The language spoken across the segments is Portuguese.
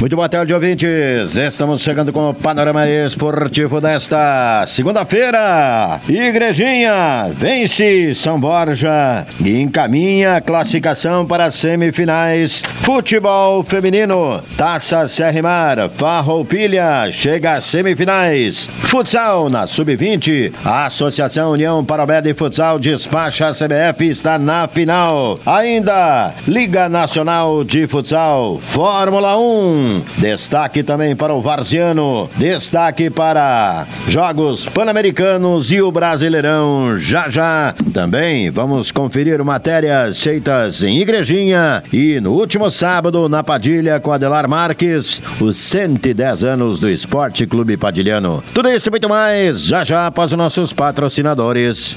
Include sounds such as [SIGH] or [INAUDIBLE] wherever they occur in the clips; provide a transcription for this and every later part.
Muito boa tarde, ouvintes. Estamos chegando com o panorama esportivo desta segunda-feira. Igrejinha vence São Borja e encaminha a classificação para as semifinais. Futebol feminino, Taça Serrimar, Farroupilha chega às semifinais. Futsal na Sub-20, a Associação União Parobé de Futsal despacha a CBF está na final. Ainda Liga Nacional de Futsal, Fórmula 1. Destaque também para o Varziano. Destaque para Jogos Pan-Americanos e o Brasileirão. Já já também vamos conferir matérias feitas em Igrejinha e no último sábado na Padilha com Adelar Marques, os 110 anos do Esporte Clube Padilhano. Tudo isso e muito mais já já após os nossos patrocinadores.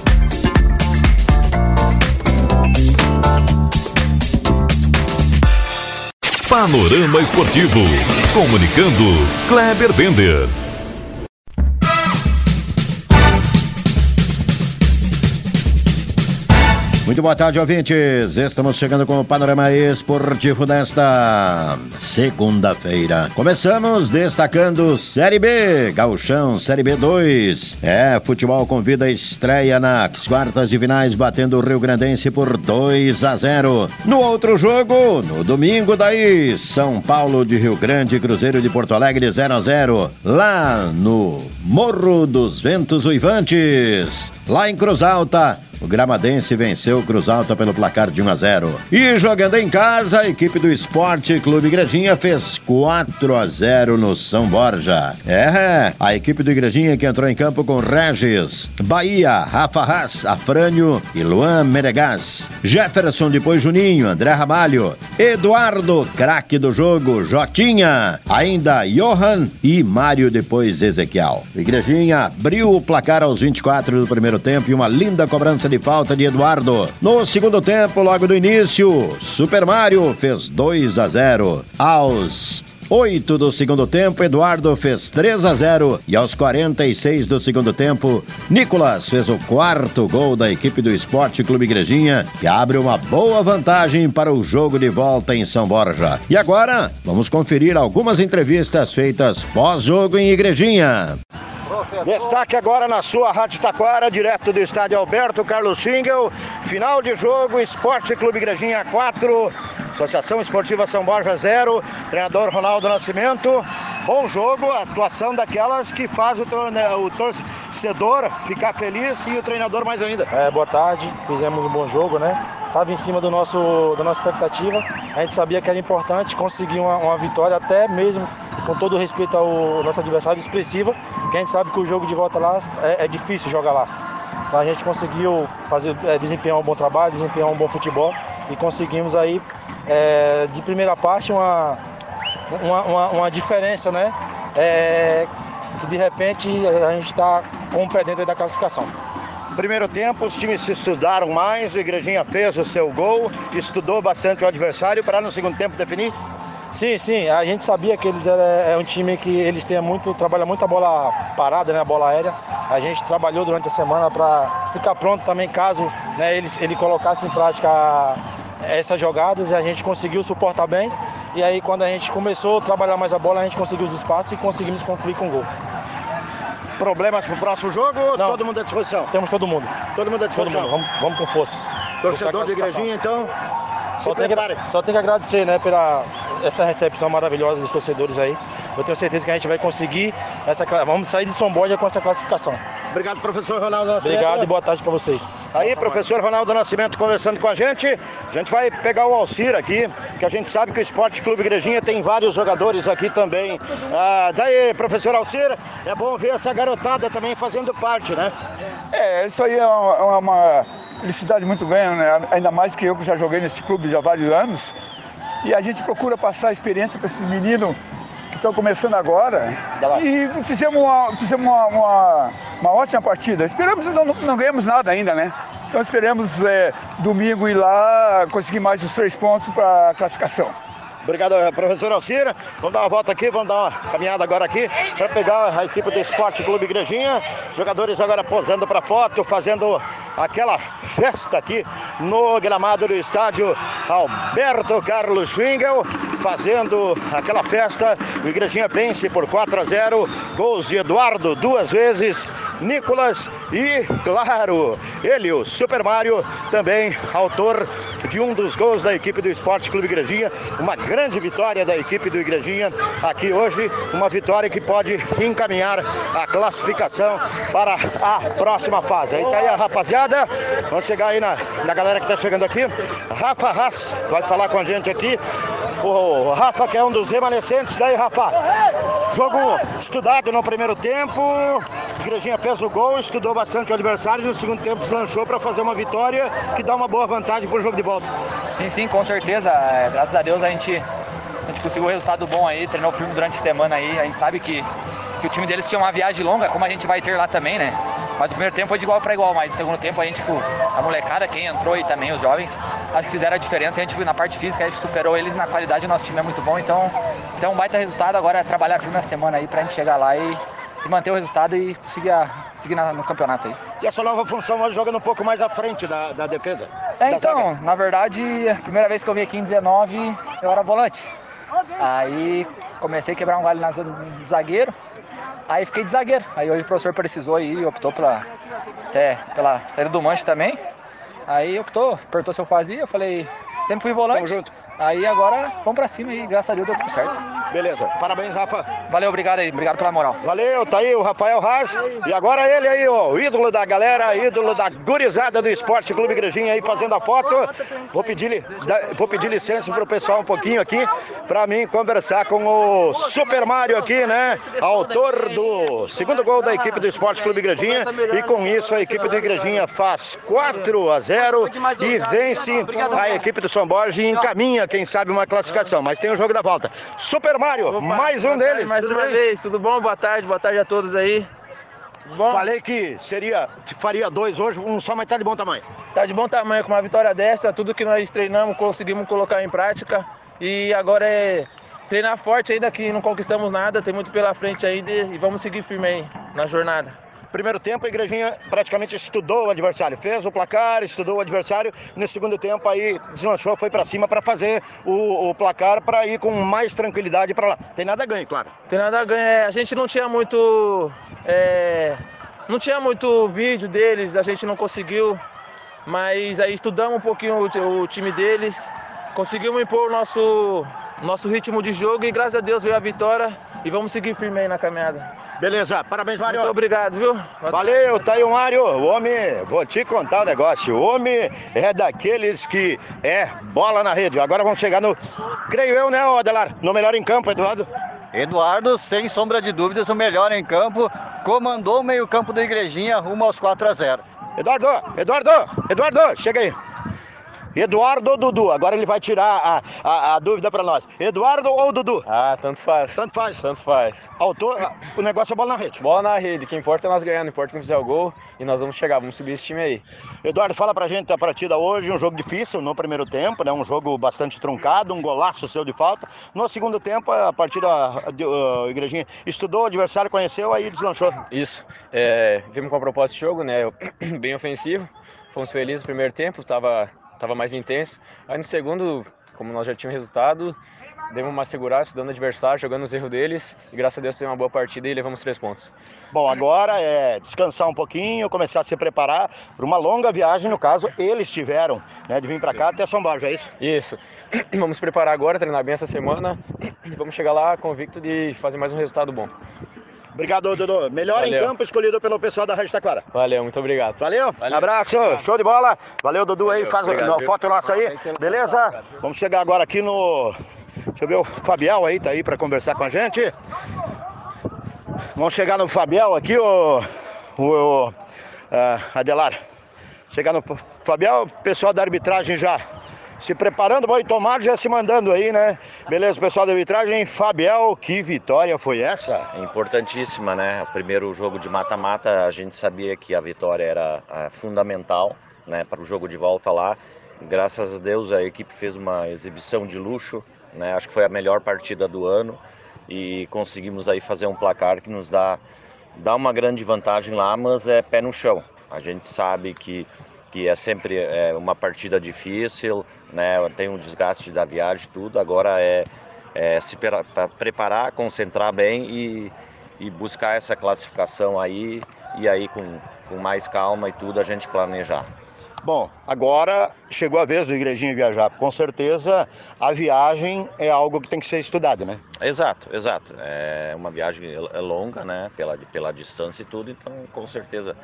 Panorama Esportivo. Comunicando, Kleber Bender. Muito boa tarde, ouvintes. Estamos chegando com o panorama esportivo desta segunda-feira. Começamos destacando Série B, Gauchão, Série B 2. É, futebol convida a estreia nas quartas de finais, batendo o Rio Grandense por 2 a 0. No outro jogo, no domingo daí, São Paulo de Rio Grande, Cruzeiro de Porto Alegre 0 a 0. Lá no Morro dos Ventos Uivantes, lá em Cruz Alta. O Gramadense venceu o Cruz Alta pelo placar de 1 a 0. E jogando em casa, a equipe do Esporte Clube Igrejinha fez 4 a 0 no São Borja. É, a equipe do Igrejinha que entrou em campo com Regis, Bahia, Rafa Haas, Afrânio e Luan Menegas. Jefferson, depois Juninho, André Ramalho, Eduardo, craque do jogo, Jotinha, ainda Johan e Mário, depois Ezequiel. Igrejinha abriu o placar aos 24 do primeiro tempo e uma linda cobrança de falta de Eduardo. No segundo tempo, logo do início, Super Mario fez 2 a 0. Aos 8 do segundo tempo, Eduardo fez 3 a 0 e aos 46 do segundo tempo, Nicolas fez o quarto gol da equipe do Esporte Clube Igrejinha, que abre uma boa vantagem para o jogo de volta em São Borja. E agora, vamos conferir algumas entrevistas feitas pós-jogo em Igrejinha. Destaque agora na sua Rádio Taquara, direto do estádio Alberto Carlos Schingel. Final de jogo, Esporte Clube Igrejinha 4, Associação Esportiva São Borja 0, treinador Ronaldo Nascimento. Bom jogo, atuação daquelas que faz o, o torcedor ficar feliz e o treinador mais ainda. É, boa tarde, fizemos um bom jogo, né? Estava em cima do nosso, da nossa expectativa. A gente sabia que era importante conseguir uma, uma vitória, até mesmo com todo respeito ao nosso adversário expressiva, que a gente sabe que o jogo de volta lá é, é difícil jogar lá. Então a gente conseguiu fazer, é, desempenhar um bom trabalho, desempenhar um bom futebol e conseguimos aí, é, de primeira parte, uma, uma, uma, uma diferença, né? É, que de repente a gente está com o pé dentro da classificação. Primeiro tempo, os times se estudaram mais, o Igrejinha fez o seu gol, estudou bastante o adversário para no segundo tempo definir? Sim, sim, a gente sabia que eles eram é um time que eles têm muito, trabalham muito a bola parada, né, a bola aérea. A gente trabalhou durante a semana para ficar pronto também caso né, eles ele colocasse em prática essas jogadas e a gente conseguiu suportar bem. E aí quando a gente começou a trabalhar mais a bola, a gente conseguiu os espaços e conseguimos concluir com gol. Problemas para o próximo jogo? Não. Todo mundo à disposição? Temos todo mundo. Todo mundo à disposição? mundo. Vamos, vamos com força. Torcedor de Buscar a Igrejinha, então, Só tem, que, só tem que agradecer, né, pela essa recepção maravilhosa dos torcedores aí. eu tenho certeza que a gente vai conseguir essa vamos sair de São Borja com essa classificação. Obrigado, professor Ronaldo Nascimento. Obrigado e boa tarde para vocês. Aí, professor Ronaldo Nascimento conversando com a gente. A gente vai pegar o Alcir aqui, que a gente sabe que o Esporte Clube Igrejinha tem vários jogadores aqui também. Ah, daí, professor Alcir, é bom ver essa garotada também fazendo parte, né? É, isso aí é uma, é uma felicidade muito grande, né? Ainda mais que eu que já joguei nesse clube já há vários anos. E a gente procura passar a experiência para esses meninos que estão começando agora. E fizemos uma, fizemos uma, uma, uma ótima partida. Esperamos, não, não ganhamos nada ainda, né? Então esperamos é, domingo ir lá conseguir mais os três pontos para a classificação. Obrigado, professor Alcira. Vamos dar uma volta aqui, vamos dar uma caminhada agora aqui para pegar a equipe do Esporte Clube Igrejinha. Jogadores agora posando para foto, fazendo aquela festa aqui no gramado do estádio Alberto Carlos Schwingel, fazendo aquela festa. O Igrejinha vence por 4 a 0. Gols de Eduardo duas vezes, Nicolas e, claro, ele, o Super Mario, também autor de um dos gols da equipe do Esporte Clube Igrejinha. Uma grande vitória da equipe do Igrejinha aqui hoje, uma vitória que pode encaminhar a classificação para a próxima fase. Aí tá aí a rapaziada, vamos chegar aí na, na galera que está chegando aqui. Rafa Haas vai falar com a gente aqui. O Rafa, que é um dos remanescentes. Daí, Rafa, jogo estudado no primeiro tempo. Igrejinha fez o gol, estudou bastante o adversário. No segundo tempo, deslanchou para fazer uma vitória que dá uma boa vantagem para o jogo de volta. Sim, sim, com certeza. É, graças a Deus a gente, a gente conseguiu um resultado bom aí, treinou firme durante a semana aí. A gente sabe que, que o time deles tinha uma viagem longa, como a gente vai ter lá também, né? Mas o primeiro tempo foi de igual para igual, mas no segundo tempo a gente, a molecada, quem entrou e também os jovens, acho que fizeram a diferença. A gente na parte física, a gente superou eles na qualidade, o nosso time é muito bom. Então, isso é um baita resultado. Agora é trabalhar firme na semana aí pra gente chegar lá e, e manter o resultado e conseguir a, seguir na, no campeonato aí. E a sua nova função hoje jogando um pouco mais à frente da, da defesa? É, então, zaga. na verdade, a primeira vez que eu vim aqui em 19, eu era volante. Aí comecei a quebrar um galho na zagueiro. Aí fiquei de zagueiro. Aí hoje o professor precisou e optou pela, é, pela saída do manche também. Aí optou, perguntou se eu fazia, eu falei, sempre fui volante. Tamo junto. Aí agora vamos pra cima e graças a Deus deu tudo certo. Beleza, parabéns, Rafa. Valeu, obrigado aí, obrigado pela moral. Valeu, tá aí o Rafael Haas. E agora ele aí, ó, o ídolo da galera, ídolo da gurizada do Esporte Clube Igrejinha aí fazendo a foto. Vou pedir, vou pedir licença pro pessoal um pouquinho aqui pra mim conversar com o Super Mario aqui, né? Autor do segundo gol da equipe do Esporte Clube Igrejinha. E com isso a equipe do Igrejinha faz 4 a 0 e vence a equipe do São Borja e encaminha, quem sabe, uma classificação. Mas tem o jogo da volta. Super Mario, Opa, mais um deles. Tarde, mais uma vez, tudo bom? Boa tarde, boa tarde a todos aí. Tudo bom? Falei que seria, que faria dois hoje, um só, mas tá de bom tamanho. Tá de bom tamanho, com uma vitória dessa, tudo que nós treinamos conseguimos colocar em prática. E agora é treinar forte ainda que não conquistamos nada, tem muito pela frente ainda e vamos seguir firme aí na jornada. Primeiro tempo, a Igrejinha praticamente estudou o adversário, fez o placar, estudou o adversário. No segundo tempo, aí deslanchou, foi para cima para fazer o, o placar para ir com mais tranquilidade para lá. Tem nada a ganho, claro. Tem nada a ganhar. A gente não tinha muito. É, não tinha muito vídeo deles, a gente não conseguiu. Mas aí estudamos um pouquinho o, o time deles, conseguimos impor o nosso, nosso ritmo de jogo e graças a Deus veio a vitória e vamos seguir firme aí na caminhada. Beleza, parabéns, Mário. Muito obrigado, viu? Valeu, tá aí o Mário. O homem, vou te contar o um negócio. O homem é daqueles que é bola na rede. Agora vamos chegar no, creio eu, né, Adelar? No melhor em campo, Eduardo. Eduardo, sem sombra de dúvidas, o melhor em campo. Comandou o meio-campo da Igrejinha rumo aos 4 a 0. Eduardo, Eduardo, Eduardo, chega aí. Eduardo ou Dudu? Agora ele vai tirar a, a, a dúvida para nós. Eduardo ou Dudu? Ah, tanto faz. Tanto faz. Tanto faz. Autor, o negócio é bola na rede. Bola na rede. O que importa é nós ganhar, não importa quem fizer o gol. E nós vamos chegar, vamos subir esse time aí. Eduardo, fala pra gente da partida hoje. Um jogo difícil no primeiro tempo, né? Um jogo bastante truncado, um golaço seu de falta. No segundo tempo, a partida, de, uh, Igrejinha estudou o adversário, conheceu, aí deslanchou. Isso. É, vimos com a proposta de jogo, né? [CLEARS THROAT] Bem ofensivo. Fomos felizes no primeiro tempo, estava tava mais intenso. Aí no segundo, como nós já tínhamos resultado, demos uma segurança, estudando o adversário, jogando os erros deles e graças a Deus foi uma boa partida e levamos três pontos. Bom, agora é descansar um pouquinho, começar a se preparar para uma longa viagem, no caso, eles tiveram, né, de vir para cá até São Borja, é isso? Isso. [CLEARS THROAT] Vamos preparar agora, treinar bem essa semana [CLEARS THROAT] e vamos chegar lá convicto de fazer mais um resultado bom. Obrigado, Dudu. Melhor Valeu. em campo escolhido pelo pessoal da Rádio Taquara. Valeu, muito obrigado. Valeu, Valeu. abraço, show de bola. Valeu, Dudu aí, faz obrigado, uma foto nossa aí, beleza? Vamos chegar agora aqui no. Deixa eu ver, o Fabiel aí tá aí para conversar com a gente. Vamos chegar no Fabiel aqui, o. o, o ah, Adelar. Chegar no Fabiel, pessoal da arbitragem já se preparando, bom, e Tomar já se mandando aí, né? Beleza, pessoal da arbitragem, Fabiel, que vitória foi essa? Importantíssima, né? O primeiro jogo de mata-mata, a gente sabia que a vitória era ah, fundamental, né, para o jogo de volta lá. Graças a Deus a equipe fez uma exibição de luxo, né? Acho que foi a melhor partida do ano e conseguimos aí fazer um placar que nos dá dá uma grande vantagem lá, mas é pé no chão. A gente sabe que que é sempre é, uma partida difícil, né? Tem um desgaste da viagem, tudo. Agora é, é se preparar, concentrar bem e, e buscar essa classificação aí e aí com, com mais calma e tudo a gente planejar. Bom, agora chegou a vez do Igrejinha viajar. Com certeza a viagem é algo que tem que ser estudado, né? Exato, exato. É uma viagem é longa, né? Pela, pela distância e tudo, então com certeza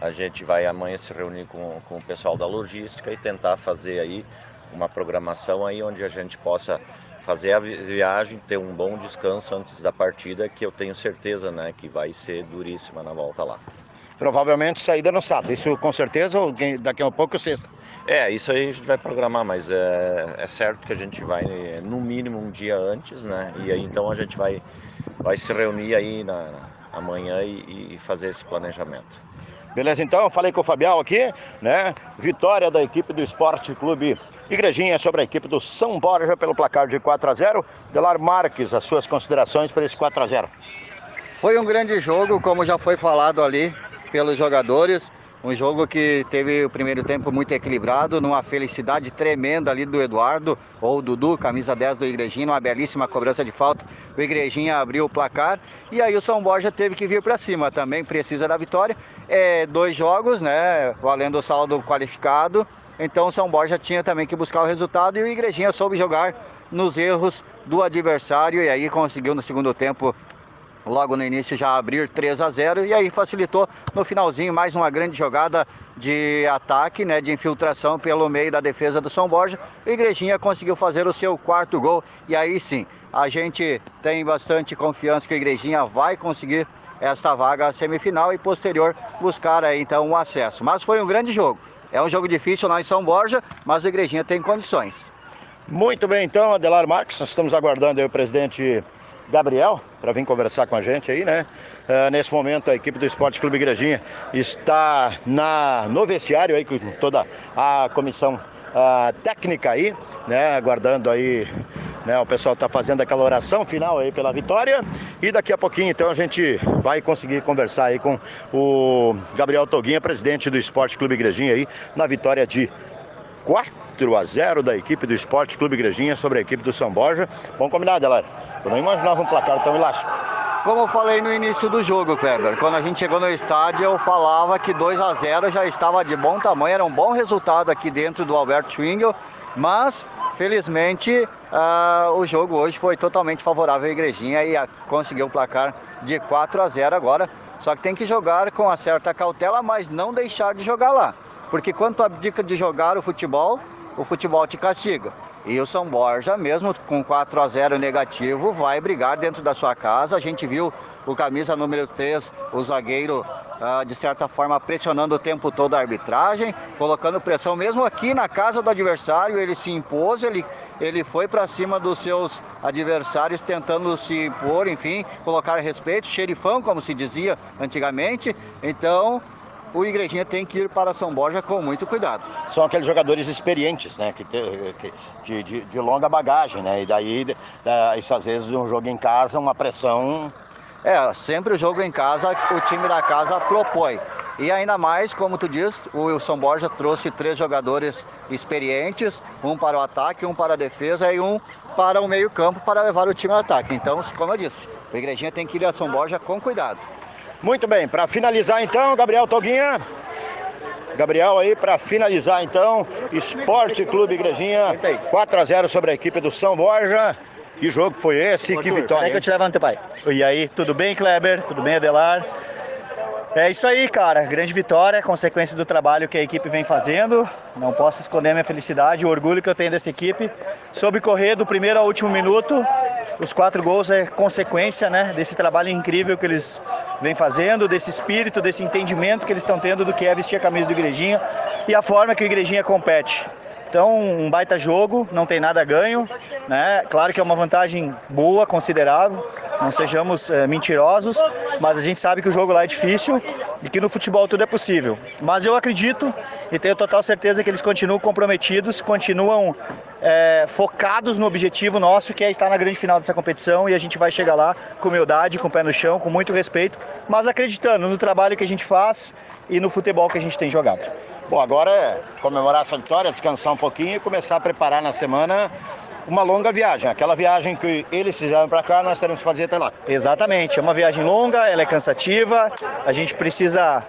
a gente vai amanhã se reunir com, com o pessoal da logística e tentar fazer aí uma programação aí onde a gente possa fazer a vi- viagem, ter um bom descanso antes da partida, que eu tenho certeza, né, que vai ser duríssima na volta lá. Provavelmente saída no sábado. Isso com certeza, ou daqui a pouco sexta. É, isso aí a gente vai programar, mas é, é certo que a gente vai no mínimo um dia antes, né? E aí então a gente vai, vai se reunir aí na, amanhã e, e fazer esse planejamento. Beleza, então, falei com o Fabial aqui, né? Vitória da equipe do Esporte Clube Igrejinha sobre a equipe do São Borja pelo placar de 4 a 0 Delar Marques, as suas considerações para esse 4 a 0 Foi um grande jogo, como já foi falado ali pelos jogadores. Um jogo que teve o primeiro tempo muito equilibrado, numa felicidade tremenda ali do Eduardo, ou Dudu, camisa 10 do Igrejinha, uma belíssima cobrança de falta. O Igrejinha abriu o placar e aí o São Borja teve que vir para cima. Também precisa da vitória. É, dois jogos, né? Valendo o saldo qualificado. Então o São Borja tinha também que buscar o resultado e o Igrejinha soube jogar nos erros do adversário e aí conseguiu no segundo tempo logo no início já abrir 3 a 0 e aí facilitou no finalzinho mais uma grande jogada de ataque, né, de infiltração pelo meio da defesa do São Borja. O Igrejinha conseguiu fazer o seu quarto gol e aí sim, a gente tem bastante confiança que o Igrejinha vai conseguir esta vaga semifinal e posterior buscar aí então um acesso. Mas foi um grande jogo. É um jogo difícil lá em São Borja, mas o Igrejinha tem condições. Muito bem, então, Adelar Marques, nós estamos aguardando aí o presidente Gabriel para vir conversar com a gente aí, né? Ah, nesse momento, a equipe do Esporte Clube Igrejinha está na, no vestiário aí com toda a comissão ah, técnica aí, né? Aguardando aí, né? O pessoal está fazendo aquela oração final aí pela vitória e daqui a pouquinho, então, a gente vai conseguir conversar aí com o Gabriel Toguinha, presidente do Esporte Clube Igrejinha aí, na vitória de 4 a 0 da equipe do Esporte Clube Igrejinha sobre a equipe do São Borja. Vamos combinar, Delar? Eu não imaginava um placar tão elástico. Como eu falei no início do jogo, Kleber, quando a gente chegou no estádio, eu falava que 2 a 0 já estava de bom tamanho, era um bom resultado aqui dentro do Alberto Schwingel, mas felizmente ah, o jogo hoje foi totalmente favorável à Igrejinha e ah, conseguiu o placar de 4 a 0 agora. Só que tem que jogar com uma certa cautela, mas não deixar de jogar lá. Porque quando tu abdica de jogar o futebol, o futebol te castiga. E o São Borja, mesmo com 4 a 0 negativo, vai brigar dentro da sua casa. A gente viu o camisa número 3, o zagueiro, ah, de certa forma, pressionando o tempo todo a arbitragem, colocando pressão mesmo aqui na casa do adversário. Ele se impôs, ele, ele foi para cima dos seus adversários, tentando se impor, enfim, colocar respeito, xerifão, como se dizia antigamente. Então, o Igrejinha tem que ir para São Borja com muito cuidado. São aqueles jogadores experientes, né? Que, te- que- que de, de longa bagagem, né? E daí, isso às vezes um jogo em casa, uma pressão. É, sempre o jogo em casa, o time da casa propõe. E ainda mais, como tu diz, o Wilson Borja trouxe três jogadores experientes, um para o ataque, um para a defesa e um para o meio-campo para levar o time ao ataque. Então, como eu disse, o Igrejinha tem que ir a São Borja com cuidado. Muito bem, para finalizar então, Gabriel Toguinha. Gabriel aí para finalizar então, Esporte Clube Igrejinha, 4 a 0 sobre a equipe do São Borja. Que jogo foi esse? que vitória. É que eu te levanto, pai. E aí, tudo bem, Kleber? Tudo bem, Adelar? É isso aí, cara. Grande vitória, consequência do trabalho que a equipe vem fazendo. Não posso esconder minha felicidade, o orgulho que eu tenho dessa equipe. Soube correr do primeiro ao último minuto. Os quatro gols é consequência, né, desse trabalho incrível que eles vêm fazendo, desse espírito, desse entendimento que eles estão tendo do que é vestir a camisa do Igrejinha e a forma que o Igrejinha compete. Então, um baita jogo, não tem nada a ganho, né? Claro que é uma vantagem boa, considerável, não sejamos é, mentirosos, mas a gente sabe que o jogo lá é difícil e que no futebol tudo é possível. Mas eu acredito e tenho total certeza que eles continuam comprometidos, continuam é, focados no objetivo nosso, que é estar na grande final dessa competição e a gente vai chegar lá com humildade, com o pé no chão, com muito respeito, mas acreditando no trabalho que a gente faz e no futebol que a gente tem jogado. Bom, agora é comemorar essa vitória, descansar um pouquinho e começar a preparar na semana uma longa viagem. Aquela viagem que eles fizeram para cá, nós teremos que fazer até lá. Exatamente, é uma viagem longa, ela é cansativa, a gente precisa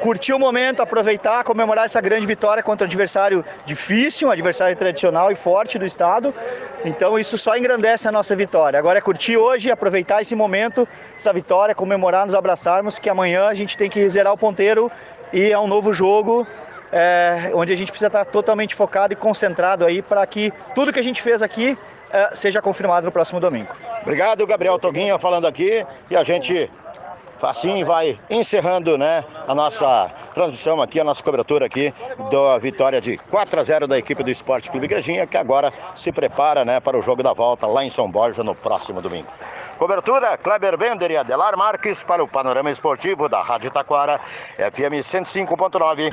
curtir o momento, aproveitar, comemorar essa grande vitória contra um adversário difícil, um adversário tradicional e forte do estado. Então isso só engrandece a nossa vitória. Agora é curtir hoje, aproveitar esse momento, essa vitória, comemorar, nos abraçarmos, que amanhã a gente tem que zerar o ponteiro e é um novo jogo é, onde a gente precisa estar totalmente focado e concentrado aí para que tudo que a gente fez aqui é, seja confirmado no próximo domingo. Obrigado, Gabriel Toguinha falando aqui e a gente assim vai encerrando né, a nossa transmissão aqui, a nossa cobertura aqui da vitória de 4 a 0 da equipe do Esporte Clube Igrejinha, que agora se prepara né, para o jogo da volta lá em São Borja no próximo domingo. Cobertura, Kleber Bender e Adelar Marques para o Panorama Esportivo da Rádio Taquara, FM 105.9.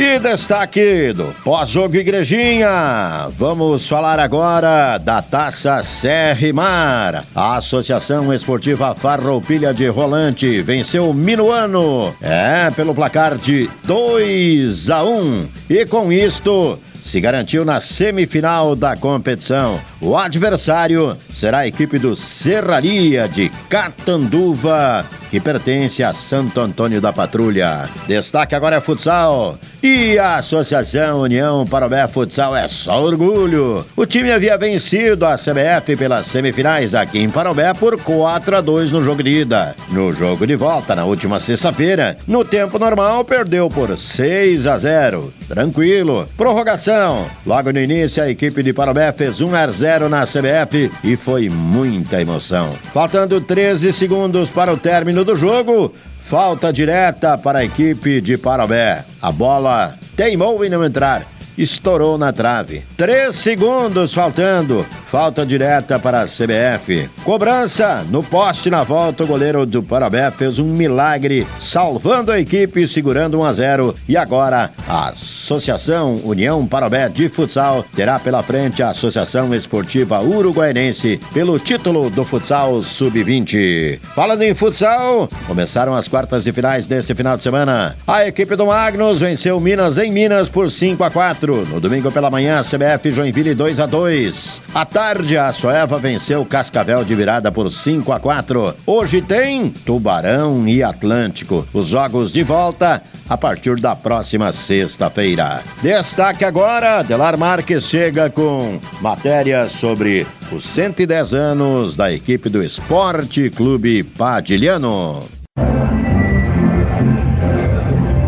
E destaque do pós-jogo Igrejinha. Vamos falar agora da Taça Serra Mar. A Associação Esportiva Farroupilha de Rolante venceu o Minuano. É, pelo placar de 2 a 1. E com isto, se garantiu na semifinal da competição. O adversário será a equipe do Serraria de Catanduva, que pertence a Santo Antônio da Patrulha. Destaque agora é futsal. E a Associação União Parobé Futsal é só orgulho. O time havia vencido a CBF pelas semifinais aqui em Parobé por 4 a 2 no jogo de ida. No jogo de volta, na última sexta-feira, no tempo normal, perdeu por 6 a 0. Tranquilo. Prorrogação. Logo no início, a equipe de Parobé fez 1 a 0 na CBF e foi muita emoção. Faltando 13 segundos para o término do jogo, Falta direta para a equipe de Parobé. A bola teimou em não entrar estourou na trave. Três segundos faltando. Falta direta para a CBF. Cobrança no poste na volta. O goleiro do Parabé fez um milagre, salvando a equipe, segurando 1 a 0. E agora a Associação União Parabé de Futsal terá pela frente a Associação Esportiva Uruguaiense pelo título do futsal sub-20. Falando em futsal, começaram as quartas de finais neste final de semana. A equipe do Magnus venceu Minas em Minas por 5 a 4. No domingo pela manhã, CBF Joinville 2 a 2. À tarde, a Soeva venceu Cascavel de virada por 5 a 4. Hoje tem Tubarão e Atlântico. Os jogos de volta a partir da próxima sexta-feira. Destaque agora, Delar Marques chega com matérias sobre os 110 anos da equipe do Esporte Clube Padilhano.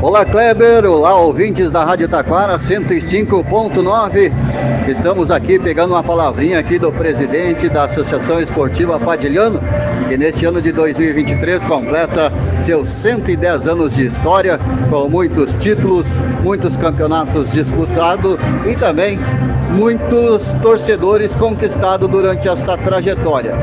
Olá Kleber, olá ouvintes da Rádio Taquara 105.9. Estamos aqui pegando uma palavrinha aqui do presidente da Associação Esportiva Padilhano, que nesse ano de 2023 completa seus 110 anos de história, com muitos títulos, muitos campeonatos disputados e também muitos torcedores conquistados durante esta trajetória.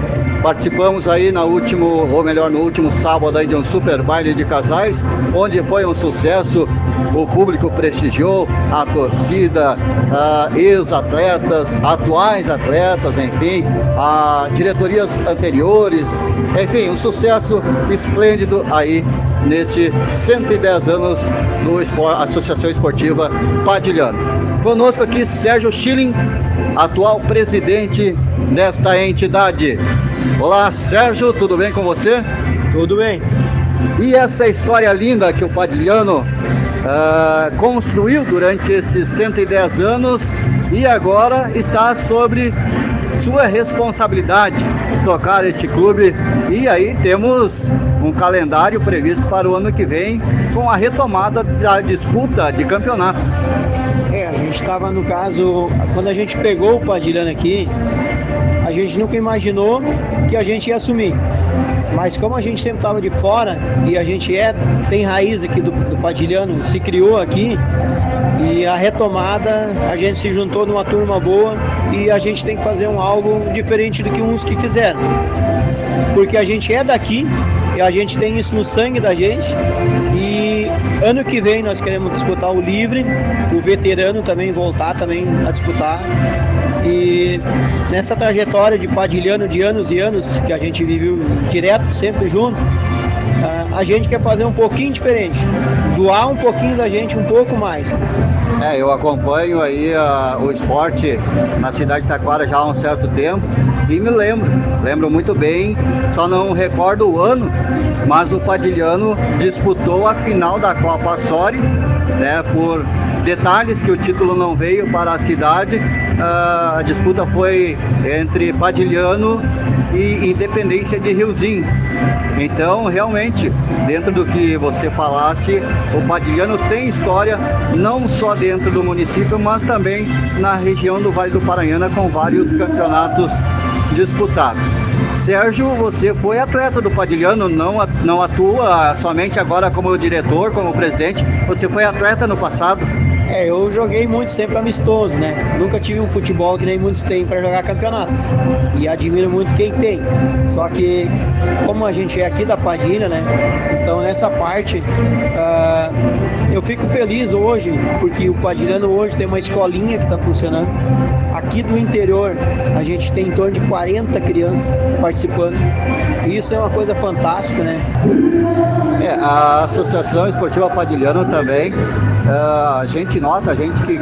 Participamos aí na último, ou melhor, no último sábado aí de um super baile de casais, onde foi um sucesso o público prestigiou, a torcida, uh, ex-atletas, atuais atletas, enfim, a diretorias anteriores, enfim, um sucesso esplêndido aí neste 110 anos Espor Associação Esportiva Padilhano. Conosco aqui Sérgio Schilling, atual presidente desta entidade. Olá, Sérgio, tudo bem com você? Tudo bem. E essa história linda que o Padilhano uh, construiu durante esses 110 anos e agora está sobre sua responsabilidade tocar este clube. E aí temos um calendário previsto para o ano que vem com a retomada da disputa de campeonatos. Gente estava no caso, quando a gente pegou o Padilhano aqui, a gente nunca imaginou que a gente ia assumir. Mas como a gente sempre estava de fora e a gente é, tem raiz aqui do, do Padilhano, se criou aqui, e a retomada, a gente se juntou numa turma boa e a gente tem que fazer um algo diferente do que uns que fizeram. Porque a gente é daqui e a gente tem isso no sangue da gente. E ano que vem nós queremos disputar o livre, o veterano também voltar também a disputar. E nessa trajetória de Padilhano de anos e anos, que a gente viveu direto, sempre junto, a gente quer fazer um pouquinho diferente, doar um pouquinho da gente um pouco mais. É, eu acompanho aí uh, o esporte na cidade de Taquara já há um certo tempo e me lembro, lembro muito bem, só não recordo o ano, mas o Padilhano disputou a final da Copa Sori, né, por detalhes que o título não veio para a cidade, uh, a disputa foi entre Padilhano e Independência de Riozinho. Então, realmente, dentro do que você falasse, o Padilhano tem história não só dentro do município, mas também na região do Vale do Paranhana com vários campeonatos disputados. Sérgio, você foi atleta do Padilhano, não, não atua somente agora como diretor, como presidente, você foi atleta no passado. É, eu joguei muito sempre amistoso, né? Nunca tive um futebol que nem muitos têm para jogar campeonato. E admiro muito quem tem. Só que, como a gente é aqui da Padilha, né? Então, nessa parte, uh, eu fico feliz hoje, porque o Padilhano hoje tem uma escolinha que está funcionando. Aqui do interior, a gente tem em torno de 40 crianças participando. E isso é uma coisa fantástica, né? É, a Associação Esportiva Padilhano também, a gente nota, a gente que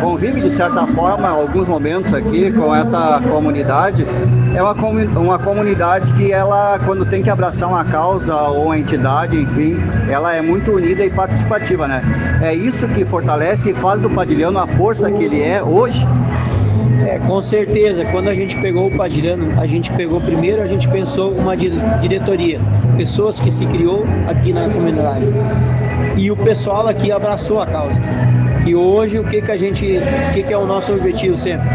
convive de certa forma alguns momentos aqui com essa comunidade, é uma, uma comunidade que ela, quando tem que abraçar uma causa ou uma entidade, enfim, ela é muito unida e participativa, né? É isso que fortalece e faz do Padilhano a força que ele é hoje é, com certeza. Quando a gente pegou o Padilhano, a gente pegou primeiro, a gente pensou uma diretoria, pessoas que se criou aqui na comunidade. E o pessoal aqui abraçou a causa. E hoje o que que a gente, o que que é o nosso objetivo sempre?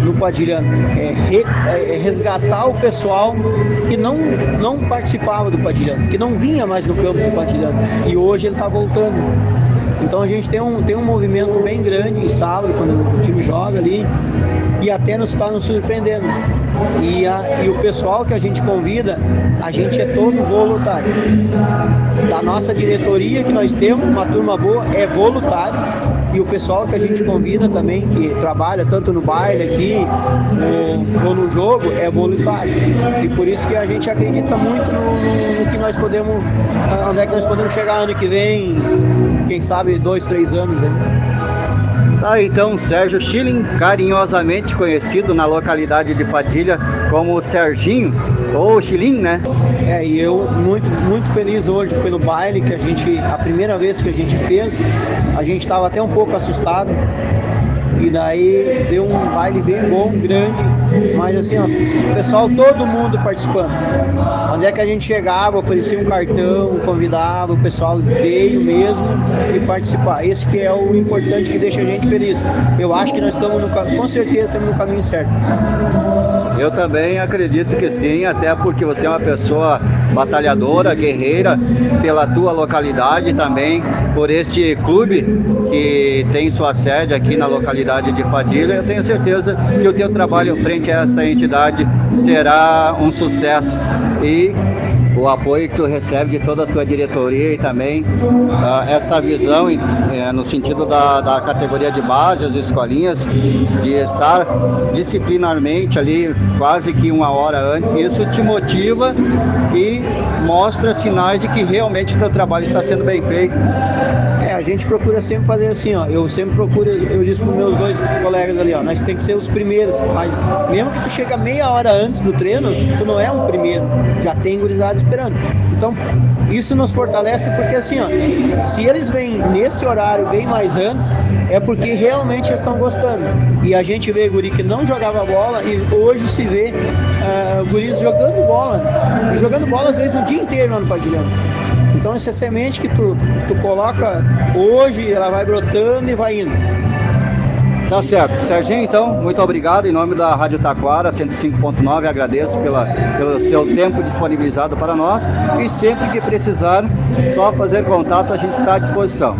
no Padilhano é, re, é, resgatar o pessoal que não, não participava do Padilhano, que não vinha mais no campo do Padilhano. E hoje ele está voltando. Então a gente tem um, tem um movimento bem grande em sábado, quando o time joga ali, e até nos está nos surpreendendo. E, a, e o pessoal que a gente convida, a gente é todo voluntário. Da nossa diretoria que nós temos, uma turma boa, é voluntário. E o pessoal que a gente convida também, que trabalha tanto no baile aqui no, ou no jogo, é voluntário. E por isso que a gente acredita muito no, no, que nós podemos, onde é que nós podemos chegar ano que vem, quem sabe dois, três anos. Né? Tá, então Sérgio Schilling, carinhosamente conhecido na localidade de Padilha como Serginho, ou Schilling, né? É, e eu muito, muito feliz hoje pelo baile que a gente, a primeira vez que a gente fez, a gente estava até um pouco assustado, e daí deu um baile bem bom, grande, mas assim, ó, o pessoal, todo mundo participando. Onde é que a gente chegava, oferecia um cartão, convidava, o pessoal veio mesmo e participar. Esse que é o importante que deixa a gente feliz. Eu acho que nós estamos no com certeza estamos no caminho certo. Eu também acredito que sim, até porque você é uma pessoa batalhadora, guerreira, pela tua localidade também, por este clube que tem sua sede aqui na localidade de Padilha. Eu tenho certeza que o teu trabalho frente a essa entidade será um sucesso. E o apoio que tu recebe de toda a tua diretoria e também uh, esta visão uh, no sentido da, da categoria de base, as escolinhas, de estar disciplinarmente ali quase que uma hora antes. Isso te motiva e mostra sinais de que realmente o teu trabalho está sendo bem feito. A gente procura sempre fazer assim, ó. Eu sempre procuro, eu disse para meus dois colegas ali, ó, nós tem que ser os primeiros. Mas mesmo que tu chega meia hora antes do treino, tu não é um primeiro. Já tem gurizada esperando. Então, isso nos fortalece porque assim, ó, se eles vêm nesse horário bem mais antes, é porque realmente estão gostando. E a gente vê guri que não jogava bola e hoje se vê uh, guris jogando bola. Jogando bola às vezes o dia inteiro lá no Padilhão. Então essa semente que tu, tu coloca hoje, ela vai brotando e vai indo. Tá certo. Serginho, então, muito obrigado. Em nome da Rádio Taquara 105.9, agradeço pela, pelo seu tempo disponibilizado para nós. E sempre que precisar, só fazer contato, a gente está à disposição.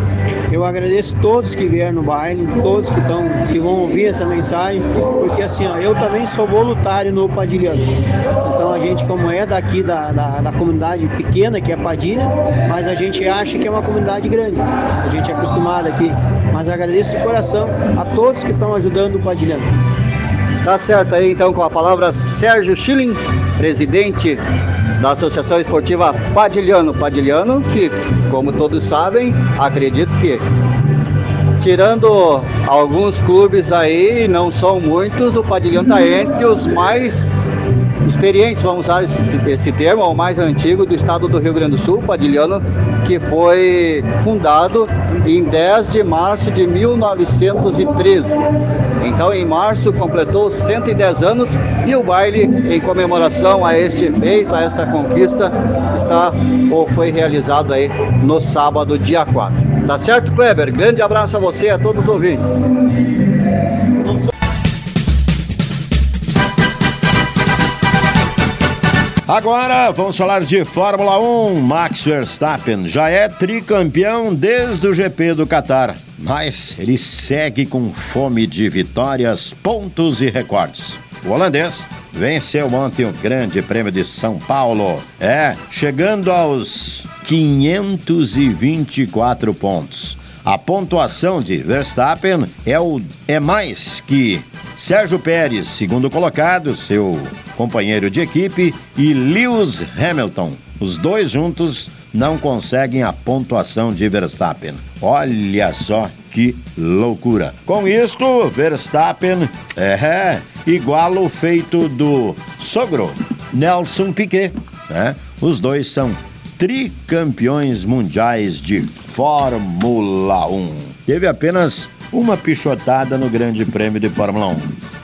Eu agradeço todos que vieram no baile, todos que, estão, que vão ouvir essa mensagem, porque assim, ó, eu também sou voluntário no Padilhano. Então a gente, como é daqui da, da, da, comunidade pequena, que é Padilha, mas a gente acha que é uma comunidade grande. A gente é acostumado aqui. Mas agradeço de coração a todos que estão ajudando o Padilhano. Tá certo aí então com a palavra Sérgio Schilling, presidente da Associação Esportiva Padilhano. Padilhano, que, como todos sabem, acredito que, tirando alguns clubes aí, não são muitos, o Padilhano está entre os mais experientes, vamos usar esse, esse termo, o mais antigo do estado do Rio Grande do Sul, Padilhano, que foi fundado em 10 de março de 1913. Então, em março, completou 110 anos e o baile, em comemoração a este feito, a esta conquista, está ou foi realizado aí no sábado, dia 4. Tá certo, Kleber? Grande abraço a você e a todos os ouvintes. Agora vamos falar de Fórmula 1. Max Verstappen já é tricampeão desde o GP do Catar, mas ele segue com fome de vitórias, pontos e recordes. O holandês venceu ontem o Grande Prêmio de São Paulo. É, chegando aos 524 pontos. A pontuação de Verstappen é, o, é mais que Sérgio Pérez, segundo colocado, seu companheiro de equipe, e Lewis Hamilton. Os dois juntos não conseguem a pontuação de Verstappen. Olha só que loucura. Com isto, Verstappen é iguala o feito do sogro, Nelson Piquet. Né? Os dois são tricampeões mundiais de Fórmula 1. Teve apenas uma pichotada no Grande Prêmio de Fórmula 1.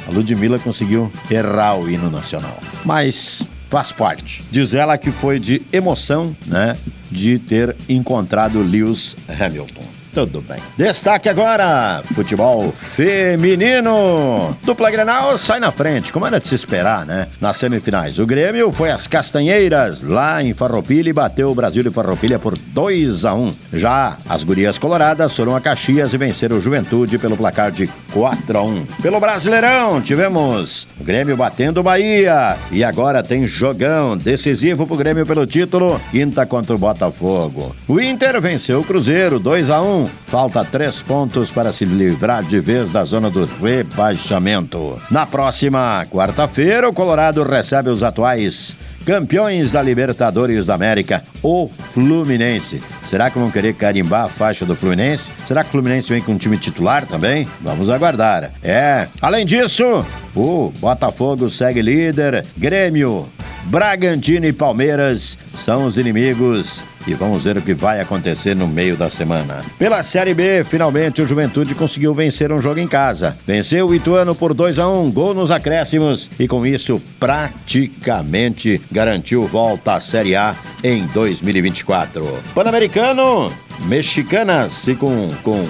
A Ludmilla conseguiu errar o hino nacional. Mas faz parte. Diz ela que foi de emoção, né? De ter encontrado Lewis Hamilton. Tudo bem. Destaque agora: futebol feminino. Dupla Grenal sai na frente, como era de se esperar, né? Nas semifinais. O Grêmio foi às Castanheiras, lá em Farroupilha, e bateu o Brasil de Farroupilha por 2 a 1 Já as gurias coloradas foram a Caxias e venceram o Juventude pelo placar de 4 a 1 Pelo Brasileirão, tivemos o Grêmio batendo o Bahia. E agora tem jogão decisivo pro Grêmio pelo título, quinta contra o Botafogo. O Inter venceu o Cruzeiro 2 a 1 Falta três pontos para se livrar de vez da zona do rebaixamento. Na próxima quarta-feira, o Colorado recebe os atuais campeões da Libertadores da América, o Fluminense. Será que vão querer carimbar a faixa do Fluminense? Será que o Fluminense vem com um time titular também? Vamos aguardar. É, além disso, o Botafogo segue líder, Grêmio, Bragantino e Palmeiras são os inimigos e vamos ver o que vai acontecer no meio da semana. Pela Série B, finalmente o Juventude conseguiu vencer um jogo em casa. Venceu o Ituano por 2 a 1 gol nos acréscimos e com isso praticamente garantiu volta à Série A em 2024. Pan-Americano, Mexicanas e com, com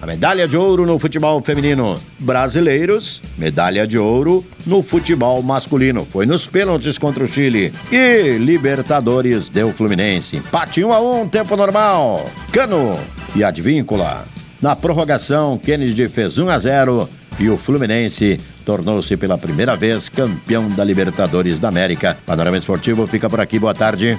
a medalha de ouro no futebol feminino. Brasileiros, medalha de ouro no futebol masculino. Foi nos pênaltis contra o Chile. E Libertadores deu Fluminense. Empate 1 a 1, tempo normal. Cano e Advíncula. Na prorrogação, Kennedy fez 1 a 0 e o Fluminense tornou-se pela primeira vez campeão da Libertadores da América. Panorama Esportivo fica por aqui. Boa tarde.